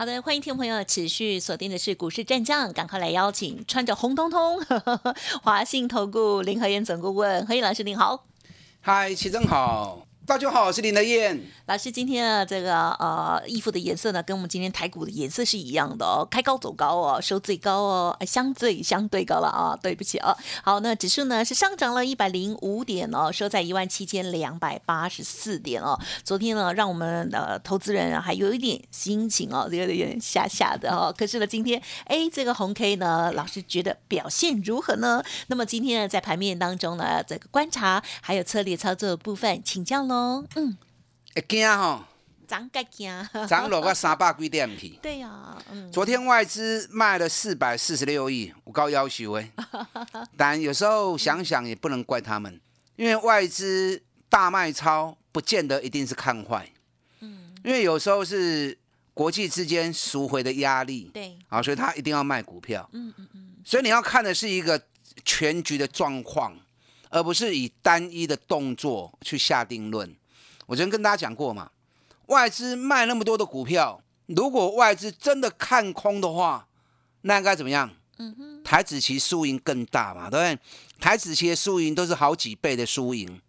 好的，欢迎听众朋友持续锁定的是股市战将，赶快来邀请穿着红彤彤 华信投顾林和燕总顾问何燕老师，您好。嗨，齐正好。大家好，我是林德燕老师。今天啊这个呃衣服的颜色呢，跟我们今天台股的颜色是一样的哦，开高走高哦，收最高哦，相对相对高了啊，对不起啊。好，那指数呢是上涨了一百零五点哦，收在一万七千两百八十四点哦。昨天呢，让我们的投资人还有一点心情哦，有点吓吓的哦。可是呢，今天哎，这个红 K 呢，老师觉得表现如何呢？那么今天呢，在盘面当中呢，这个观察还有策略操作的部分，请教喽。嗯，会惊吼，涨个惊，涨落个三百几点去。对呀，嗯，昨天外资卖了四百四十六亿，我高要求哎。但有时候想想也不能怪他们，因为外资大卖超，不见得一定是看坏。嗯，因为有时候是国际之间赎回的压力。对，啊，所以他一定要卖股票。嗯嗯嗯。所以你要看的是一个全局的状况。而不是以单一的动作去下定论。我昨天跟大家讲过嘛，外资卖那么多的股票，如果外资真的看空的话，那应该怎么样？嗯哼，台子期输赢更大嘛，对不对？台子期的输赢都是好几倍的输赢。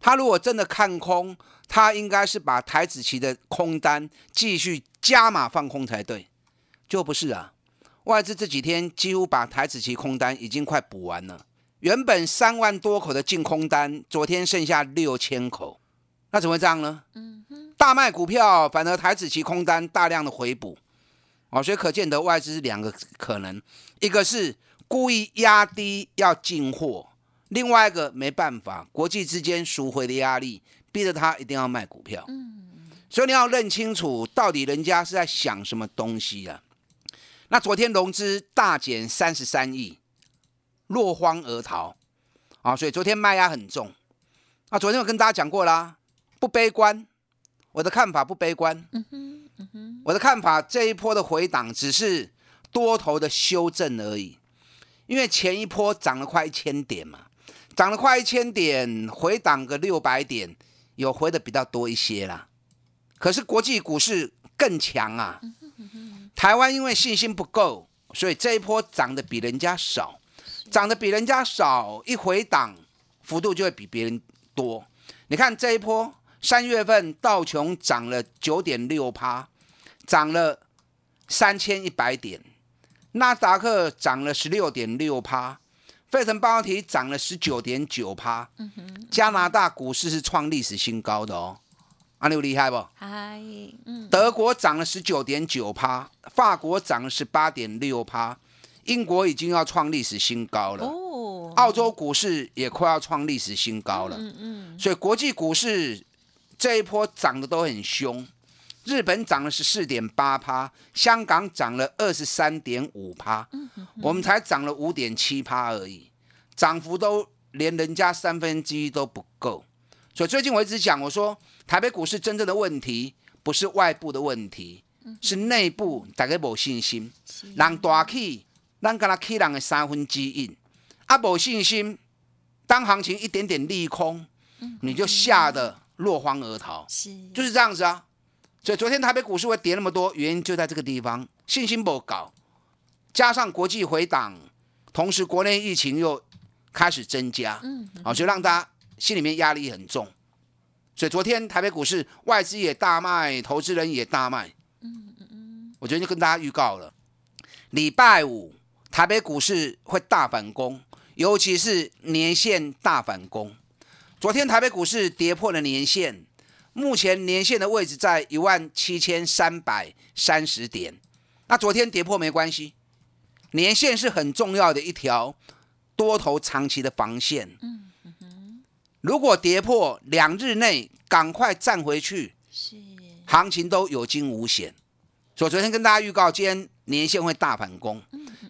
他如果真的看空，他应该是把台子期的空单继续加码放空才对，就不是啊。外资这几天几乎把台子期空单已经快补完了。原本三万多口的净空单，昨天剩下六千口，那怎么会这样呢？嗯哼，大卖股票，反而台子期空单大量的回补，哦，所以可见得外资是两个可能，一个是故意压低要进货，另外一个没办法，国际之间赎回的压力，逼着他一定要卖股票。嗯，所以你要认清楚，到底人家是在想什么东西啊？那昨天融资大减三十三亿。落荒而逃啊！所以昨天卖压很重啊。昨天我跟大家讲过啦，不悲观，我的看法不悲观。嗯哼，嗯哼，我的看法这一波的回档只是多头的修正而已，因为前一波涨了快一千点嘛，涨了快一千点，回档个六百点，有回的比较多一些啦。可是国际股市更强啊，台湾因为信心不够，所以这一波涨的比人家少。涨得比人家少，一回档幅度就会比别人多。你看这一波，三月份道琼涨了九点六趴，涨了三千一百点；纳斯达克涨了十六点六趴，费城半导体涨了十九点九趴。加拿大股市是创历史新高的哦，阿六厉害不？嗨，嗯。德国涨了十九点九趴，法国涨了十八点六趴。英国已经要创历史新高了，澳洲股市也快要创历史新高了，嗯嗯，所以国际股市这一波涨得都很凶，日本涨了十四点八趴，香港涨了二十三点五趴，我们才涨了五点七趴而已，涨幅都连人家三分之一都不够，所以最近我一直讲，我说台北股市真正的问题不是外部的问题，是内部大家没信心，让大气。咱跟他 K 人的三分之一，啊，无信心，当行情一点点利空，你就吓得落荒而逃，是，就是这样子啊。所以昨天台北股市会跌那么多，原因就在这个地方，信心不高，加上国际回档，同时国内疫情又开始增加，嗯，好，就让大家心里面压力很重。所以昨天台北股市外资也大卖，投资人也大卖，嗯嗯嗯，我昨天就跟大家预告了，礼拜五。台北股市会大反攻，尤其是年线大反攻。昨天台北股市跌破了年线，目前年线的位置在一万七千三百三十点。那昨天跌破没关系，年线是很重要的一条多头长期的防线。嗯如果跌破两日内赶快站回去，是行情都有惊无险。所以昨天跟大家预告，今天年线会大反攻。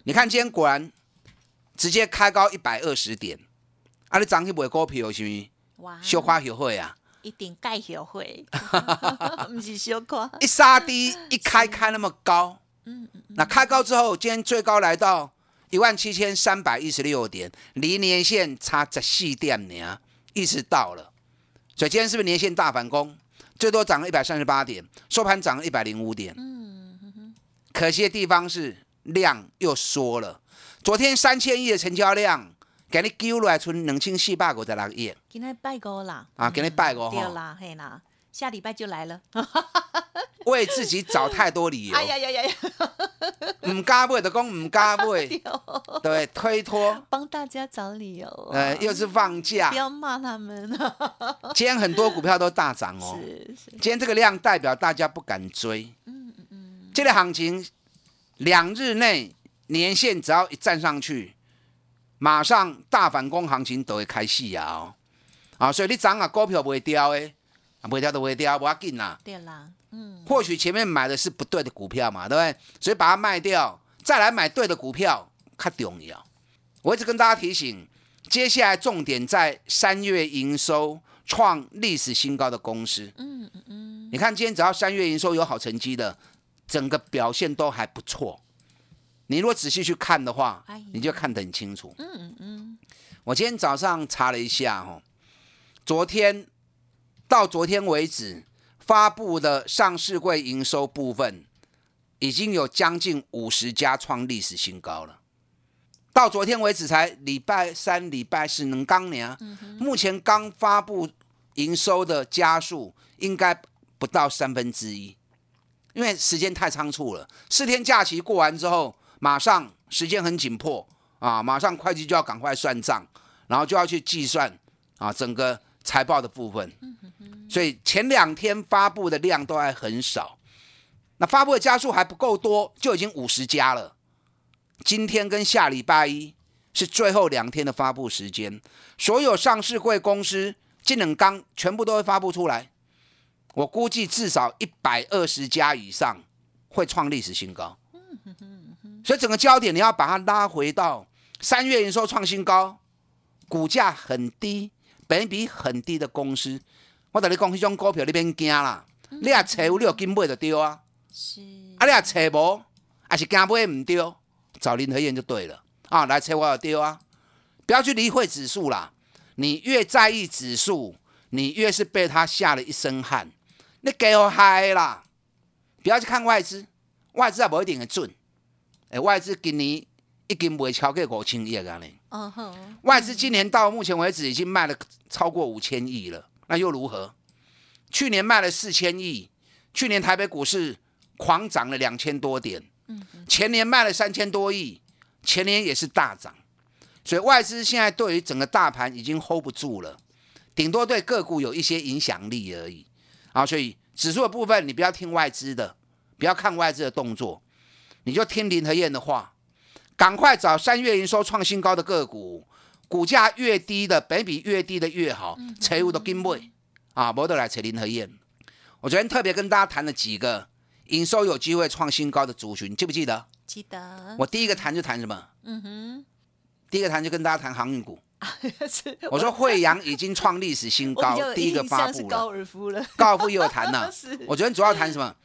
你看，今天果然直接开高一百二十点，啊，你涨去买股票是毋？哇，小花学会啊，一定盖学会，不是小夸，一杀低一开开那么高，嗯嗯，那开高之后，今天最高来到一万七千三百一十六点，离年线差十四点呢，意思到了，所以今天是不是年线大反攻？最多涨了一百三十八点，收盘涨了一百零五点。嗯，可惜的地方是量又缩了。昨天三千亿的成交量，给你丢来存两千四百五十六亿。今天拜过啦，啊，给你拜过对啦，嘿啦，下礼拜就来了。为自己找太多理由。哎呀呀呀呀！唔加买就讲唔加买，对，推脱。帮大家找理由。呃，又是放假，不要骂他们。今天很多股票都大涨哦。是是。今天这个量代表大家不敢追。这个行情两日内年线只要一站上去，马上大反攻行情都会开戏啊！哦，啊，所以你涨啊，股票不会掉诶，啊，不会掉都不会掉，不要紧啦。对啦。嗯，或许前面买的是不对的股票嘛，对不对？所以把它卖掉，再来买对的股票，较重要。我一直跟大家提醒，接下来重点在三月营收创历史新高的公司。嗯嗯嗯。你看今天只要三月营收有好成绩的，整个表现都还不错。你如果仔细去看的话，你就看得很清楚。嗯嗯嗯。我今天早上查了一下，哦，昨天到昨天为止。发布的上市柜营收部分，已经有将近五十家创历史新高了。到昨天为止，才礼拜三、礼拜四能刚年，目前刚发布营收的家数应该不到三分之一，因为时间太仓促了。四天假期过完之后，马上时间很紧迫啊，马上会计就要赶快算账，然后就要去计算啊整个财报的部分。所以前两天发布的量都还很少，那发布的家数还不够多，就已经五十家了。今天跟下礼拜一是最后两天的发布时间，所有上市会公司金冷钢全部都会发布出来。我估计至少一百二十家以上会创历史新高。所以整个焦点你要把它拉回到三月营收创新高，股价很低、本比很低的公司。我同你讲，迄种股票你免惊啦，你若找有你有金买就对啊。是。啊，你若找无，还是惊买唔对，找林和燕就对了啊。来找我就对啊，不要去理会指数啦。你越在意指数，你越是被他吓了一身汗。你给我嗨啦！不要去看外资，外资也无一定会准。哎，外资今年已经卖超过五千亿啊！呢。外资今年到目前为止已经卖了超过五千亿了。那又如何？去年卖了四千亿，去年台北股市狂涨了两千多点，前年卖了三千多亿，前年也是大涨，所以外资现在对于整个大盘已经 hold 不住了，顶多对个股有一些影响力而已。啊，所以指数的部分你不要听外资的，不要看外资的动作，你就听林和燕的话，赶快找三月营收创新高的个股。股价越低的，本比越低的越好，财务都跟买啊，无得来找林和燕。我昨天特别跟大家谈了几个营收有机会创新高的族群，记不记得？记得。我第一个谈就谈什么？嗯哼。第一个谈就跟大家谈航运股。我说惠阳已经创历史新高，第一个发布了。高尔夫了。高尔夫也有谈了。我昨天主要谈什么？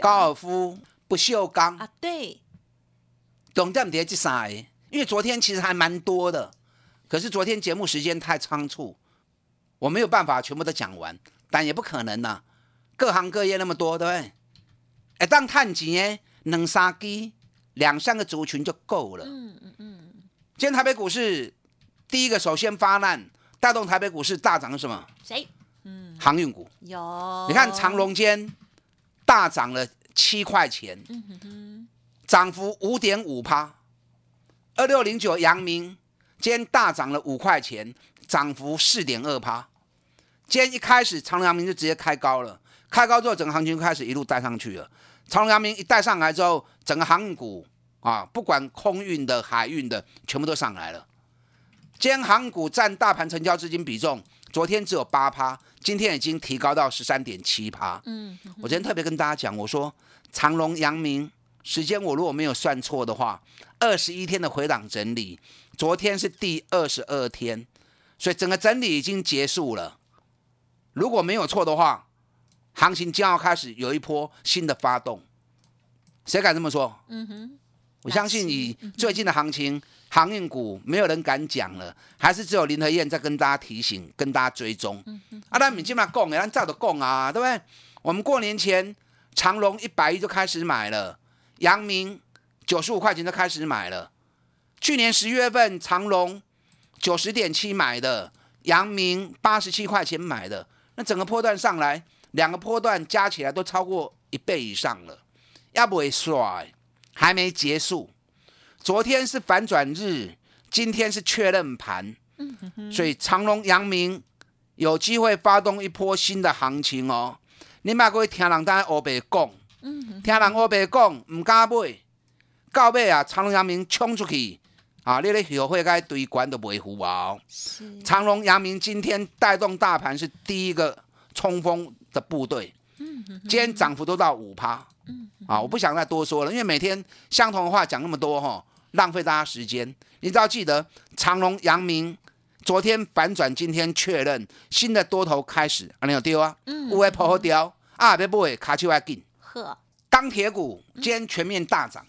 高尔夫、不锈钢啊，对。懂这么叠这三个？因为昨天其实还蛮多的。可是昨天节目时间太仓促，我没有办法全部都讲完，但也不可能呐。各行各业那么多，对不对？哎，当探钱能杀鸡，两三个族群就够了。嗯嗯嗯。今天台北股市第一个首先发难，带动台北股市大涨的什么？谁？嗯，航运股。有。你看长隆间大涨了七块钱，嗯哼哼，涨幅五点五趴。二六零九阳明。今天大涨了五块钱，涨幅四点二趴。今天一开始长阳明就直接开高了，开高之后整个行情开始一路带上去了。长阳明一带上来之后，整个航运股啊，不管空运的、海运的，全部都上来了。今天航股占大盘成交资金比重，昨天只有八趴，今天已经提高到十三点七趴。嗯，我今天特别跟大家讲，我说长隆、阳明时间我如果没有算错的话，二十一天的回档整理。昨天是第二十二天，所以整个整理已经结束了。如果没有错的话，行情将要开始有一波新的发动。谁敢这么说？嗯哼，我相信以最近的行情，航运股没有人敢讲了，还是只有林和燕在跟大家提醒、跟大家追踪。啊，那你起码供，咱照着供啊，对不对？我们过年前长隆一百亿就开始买了，阳明九十五块钱就开始买了。去年十月份长隆九十点七买的，阳明八十七块钱买的，那整个波段上来，两个波段加起来都超过一倍以上了。要不会衰，还没结束。昨天是反转日，今天是确认盘，所以长隆、阳明有机会发动一波新的行情哦。你买过听人在欧白讲，听人欧白讲，唔敢买，到尾啊，长隆、阳明冲出去啊，你咧后会该堆关都袂服啊。长隆、阳明今天带动大盘是第一个冲锋的部队，今天涨幅都到五趴。啊，我不想再多说了，因为每天相同的话讲那么多哈，浪费大家时间。你只要记得，长隆、阳明昨天反转，今天确认新的多头开始，啊，你有丢啊？嗯，五位破后掉啊，别不会卡起来紧。呵，钢铁股今天全面大涨。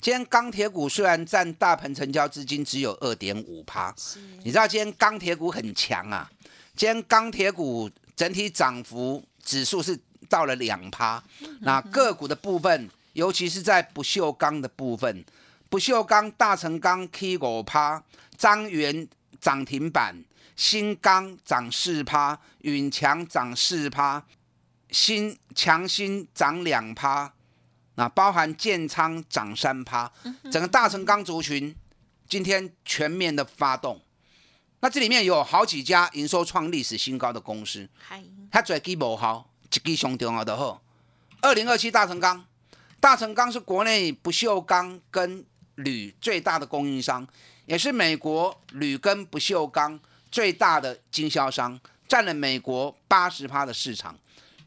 今天钢铁股虽然占大盘成交资金只有二点五趴，你知道今天钢铁股很强啊。今天钢铁股整体涨幅指数是。到了两趴，那个股的部分，尤其是在不锈钢的部分，不锈钢、大成钢 K 五趴，张元涨停板，新钢涨四趴，允强涨四趴，新强新涨两趴，那包含建仓涨三趴，整个大成钢族群今天全面的发动，那这里面有好几家营收创历史新高的公司，它最基不好。一支上重要的好，二零二七大成钢，大成钢是国内不锈钢跟铝最大的供应商，也是美国铝跟不锈钢最大的经销商，占了美国八十趴的市场。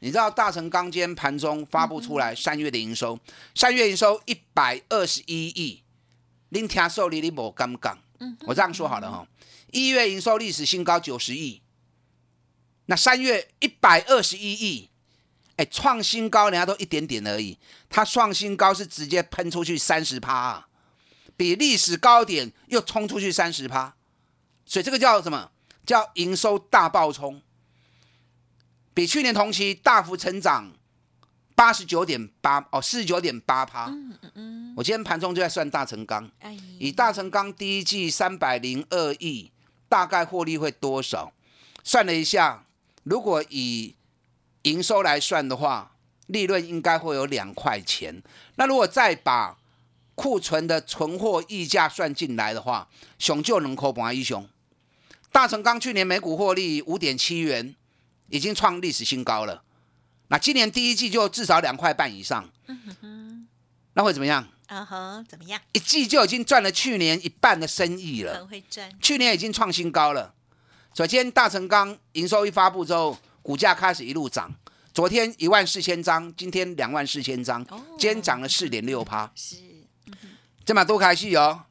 你知道大成钢今天盘中发布出来三月的营收，三月营收一百二十一亿，您听受你你无敢讲？我这样说好了哈，一月营收历史新高九十亿，那三月一百二十一亿。哎，创新高，人家都一点点而已。它创新高是直接喷出去三十趴，比历史高点又冲出去三十趴，所以这个叫什么？叫营收大爆冲，比去年同期大幅成长八十九点八哦，四十九点八趴。嗯嗯嗯。我今天盘中就在算大成钢，以大成钢第一季三百零二亿，大概获利会多少？算了一下，如果以营收来算的话，利润应该会有两块钱。那如果再把库存的存货溢价算进来的话，熊就能扣盘一熊。大成钢去年每股获利五点七元，已经创历史新高了。那今年第一季就至少两块半以上。那会怎么样？啊哈，怎么样？一季就已经赚了去年一半的生意了。很会赚。去年已经创新高了。首先，大成钢营收一发布之后。股价开始一路涨，昨天一万四千张，今天两万四千张，今天涨了四点六趴，是，这么多开戏哦。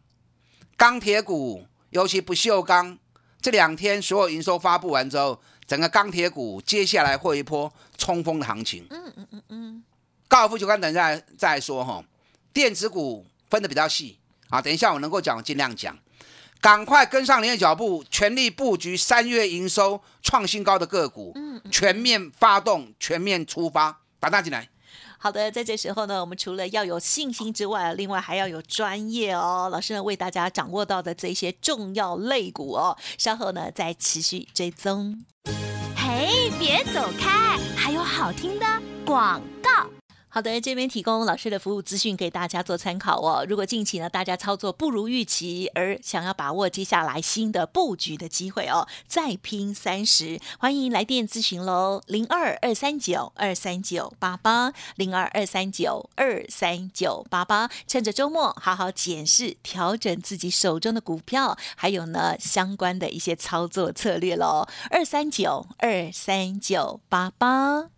钢铁股，尤其不锈钢，这两天所有营收发布完之后，整个钢铁股接下来会一波冲锋的行情。嗯嗯嗯嗯。高尔夫球杆等一下再说哈，电子股分的比较细啊，等一下我能够讲，我尽量讲。赶快跟上您的脚步，全力布局三月营收创新高的个股，嗯，全面发动，全面出发，打大进来。好的，在这时候呢，我们除了要有信心之外，另外还要有专业哦。老师呢为大家掌握到的这些重要类股哦，稍后呢再持续追踪。嘿，别走开，还有好听的广告。好的，这边提供老师的服务资讯给大家做参考哦。如果近期呢大家操作不如预期，而想要把握接下来新的布局的机会哦，再拼三十，欢迎来电咨询喽，零二二三九二三九八八，零二二三九二三九八八。趁着周末好好检视、调整自己手中的股票，还有呢相关的一些操作策略喽，二三九二三九八八。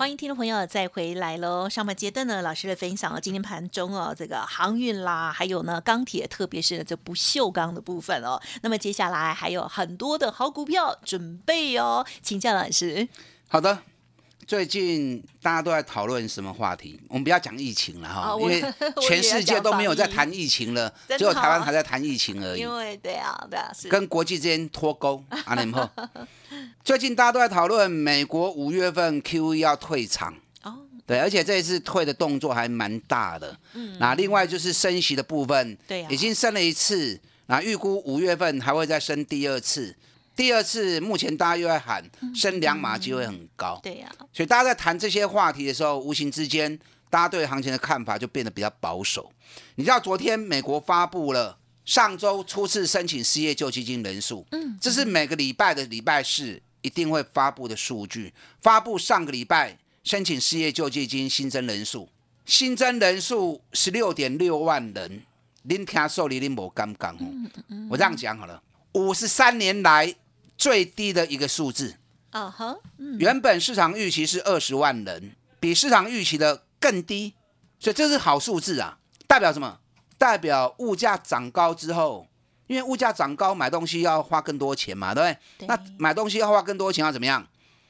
欢迎听众朋友再回来喽！上半阶段呢，老师的分享了今天盘中哦，这个航运啦，还有呢钢铁，特别是这不锈钢的部分哦。那么接下来还有很多的好股票准备哦，请教老师。好的，最近大家都在讨论什么话题？我们不要讲疫情了哈，因为 全世界都没有在谈疫情了，只有台湾还在谈疫情而已。因为对啊，对啊，是跟国际之间脱钩啊，你们 最近大家都在讨论美国五月份 QE 要退场哦，对，而且这一次退的动作还蛮大的。嗯，那另外就是升息的部分，对，已经升了一次，那预估五月份还会再升第二次。第二次目前大家又在喊升两码机会很高，对呀，所以大家在谈这些话题的时候，无形之间大家对行情的看法就变得比较保守。你知道昨天美国发布了上周初次申请失业救济金人数，嗯，这是每个礼拜的礼拜四。一定会发布的数据，发布上个礼拜申请失业救济金新增人数，新增人数十六点六万人。您听受理，您无刚刚哦。我这样讲好了，五十三年来最低的一个数字。啊哈，原本市场预期是二十万人，比市场预期的更低，所以这是好数字啊。代表什么？代表物价涨高之后。因为物价涨高，买东西要花更多钱嘛，对不对？那买东西要花更多钱，要怎么样？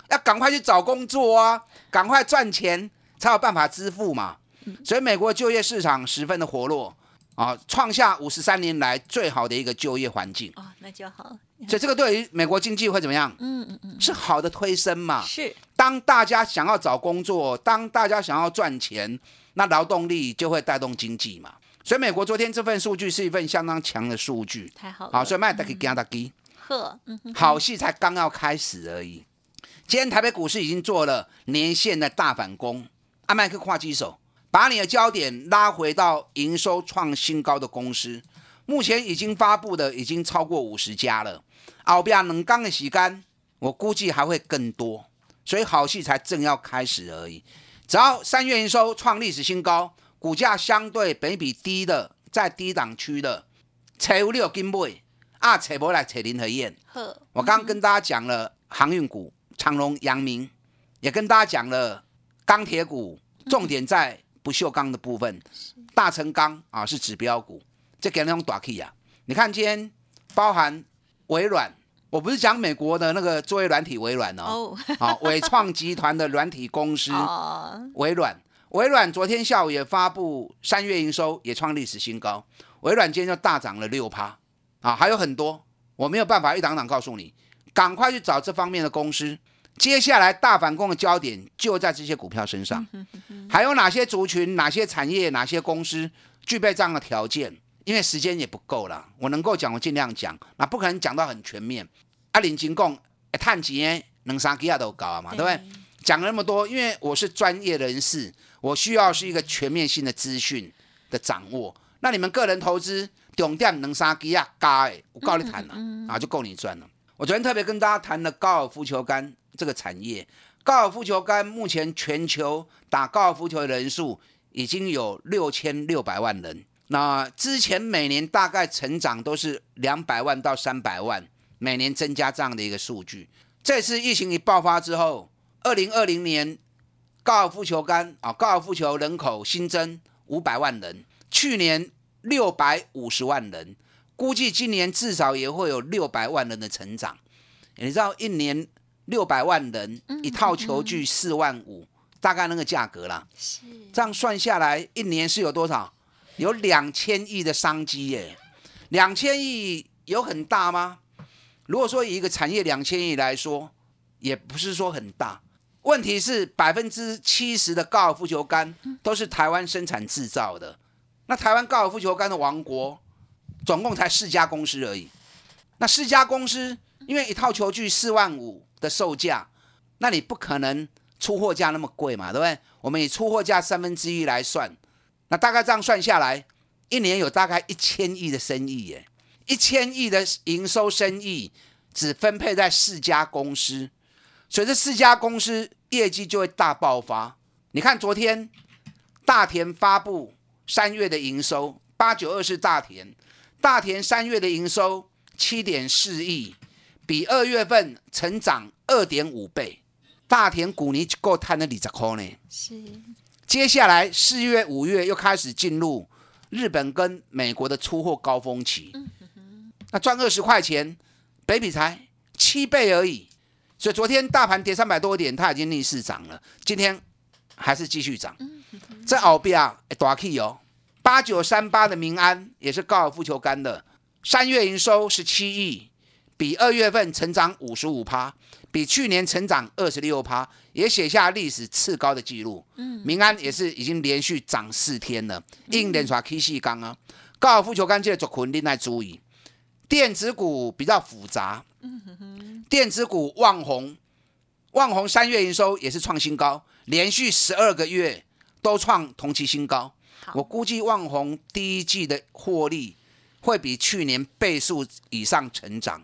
要赶快去找工作啊，赶快赚钱，才有办法支付嘛。所以美国就业市场十分的活络啊，创下五十三年来最好的一个就业环境。哦，那就好。所以这个对于美国经济会怎么样？嗯嗯嗯，是好的推升嘛。是。当大家想要找工作，当大家想要赚钱，那劳动力就会带动经济嘛。所以美国昨天这份数据是一份相当强的数据，太好了。好，所以卖得给加大基，呵，好戏才刚要开始而已。今天台北股市已经做了年线的大反攻，阿麦克跨机手，把你的焦点拉回到营收创新高的公司，目前已经发布的已经超过五十家了。后边冷刚的洗干，我估计还会更多，所以好戏才正要开始而已。只要三月营收创历史新高。股价相对比比低的，在低档区的，找你有金买，啊，找不来找林和燕。我刚刚跟大家讲了航运股，长隆、阳明，也跟大家讲了钢铁股，重点在不锈钢的部分，大成钢啊是指标股，这给那种短 K 啊。你看今天包含微软，我不是讲美国的那个作业软体微软哦，好，伟创集团的软体公司微软。微软昨天下午也发布三月营收，也创历史新高。微软今天就大涨了六趴啊，还有很多，我没有办法一档档告诉你，赶快去找这方面的公司。接下来大反攻的焦点就在这些股票身上。还有哪些族群、哪些产业、哪些公司具备这样的条件？因为时间也不够了，我能够讲我尽量讲，那不可能讲到很全面。阿林金贡探几能三几亚都搞啊嘛，对不对？讲了那么多，因为我是专业人士。我需要是一个全面性的资讯的掌握。那你们个人投资重点能杀几啊？加诶，我告你谈了啊，就够你赚了。我昨天特别跟大家谈了高尔夫球杆这个产业。高尔夫球杆目前全球打高尔夫球的人数已经有六千六百万人。那之前每年大概成长都是两百万到三百万，每年增加这样的一个数据。这次疫情一爆发之后，二零二零年。高尔夫球杆啊，高尔夫球人口新增五百万人，去年六百五十万人，估计今年至少也会有六百万人的成长。你知道一年六百万人，一套球具四万五，大概那个价格啦。是这样算下来，一年是有多少？有两千亿的商机耶。两千亿有很大吗？如果说以一个产业两千亿来说，也不是说很大。问题是百分之七十的高尔夫球杆都是台湾生产制造的。那台湾高尔夫球杆的王国，总共才四家公司而已。那四家公司，因为一套球具四万五的售价，那你不可能出货价那么贵嘛，对不对？我们以出货价三分之一来算，那大概这样算下来，一年有大概一千亿的生意耶，一千亿的营收生意只分配在四家公司，所以这四家公司业绩就会大爆发。你看昨天大田发布三月的营收，八九二是大田，大田三月的营收七点四亿，比二月份成长二点五倍。大田股尼够摊了二十块呢。是接下来四月、五月又开始进入日本跟美国的出货高峰期，那赚二十块钱，北比才七倍而已。所以昨天大盘跌三百多点，它已经逆势涨了，今天还是继续涨。在澳币啊，大 K 哦，八九三八的民安也是高尔夫球杆的，三月营收十七亿，比二月份成长五十五趴，比去年成长二十六趴，也写下历史次高的记录。嗯，民安也是已经连续涨四天了，硬连刷 K 细钢啊，高尔夫球杆界的族群另外注意，电子股比较复杂。电子股旺宏，旺宏三月营收也是创新高，连续十二个月都创同期新高。我估计旺宏第一季的获利会比去年倍数以上成长。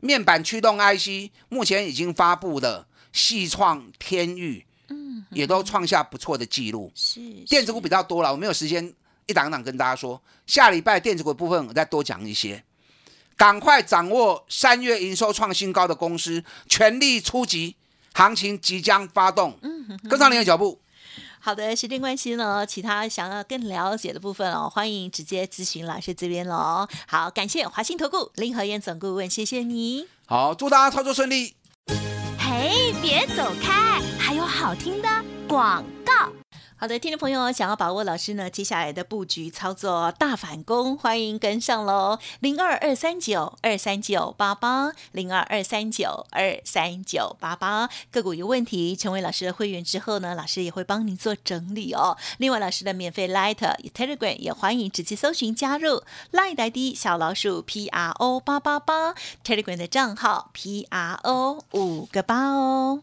面板驱动 IC 目前已经发布的细创、天域，嗯，也都创下不错的记录。是电子股比较多了，我没有时间一档档跟大家说。下礼拜电子股的部分我再多讲一些。赶快掌握三月营收创新高的公司，全力出击，行情即将发动，跟上您的脚步。好的，时间关系呢，其他想要更了解的部分哦，欢迎直接咨询老师这边喽。好，感谢华信投顾林和燕总顾问，谢谢你。好，祝大家操作顺利。嘿，别走开，还有好听的广告。好的，听众朋友，想要把握老师呢接下来的布局操作大反攻，欢迎跟上喽！零二二三九二三九八八，零二二三九二三九八八，个股有问题，成为老师的会员之后呢，老师也会帮您做整理哦。另外，老师的免费 Light Telegram 也欢迎直接搜寻加入 Light ID 小老鼠 P R O 八八八 Telegram 的账号 P R O 五个八哦。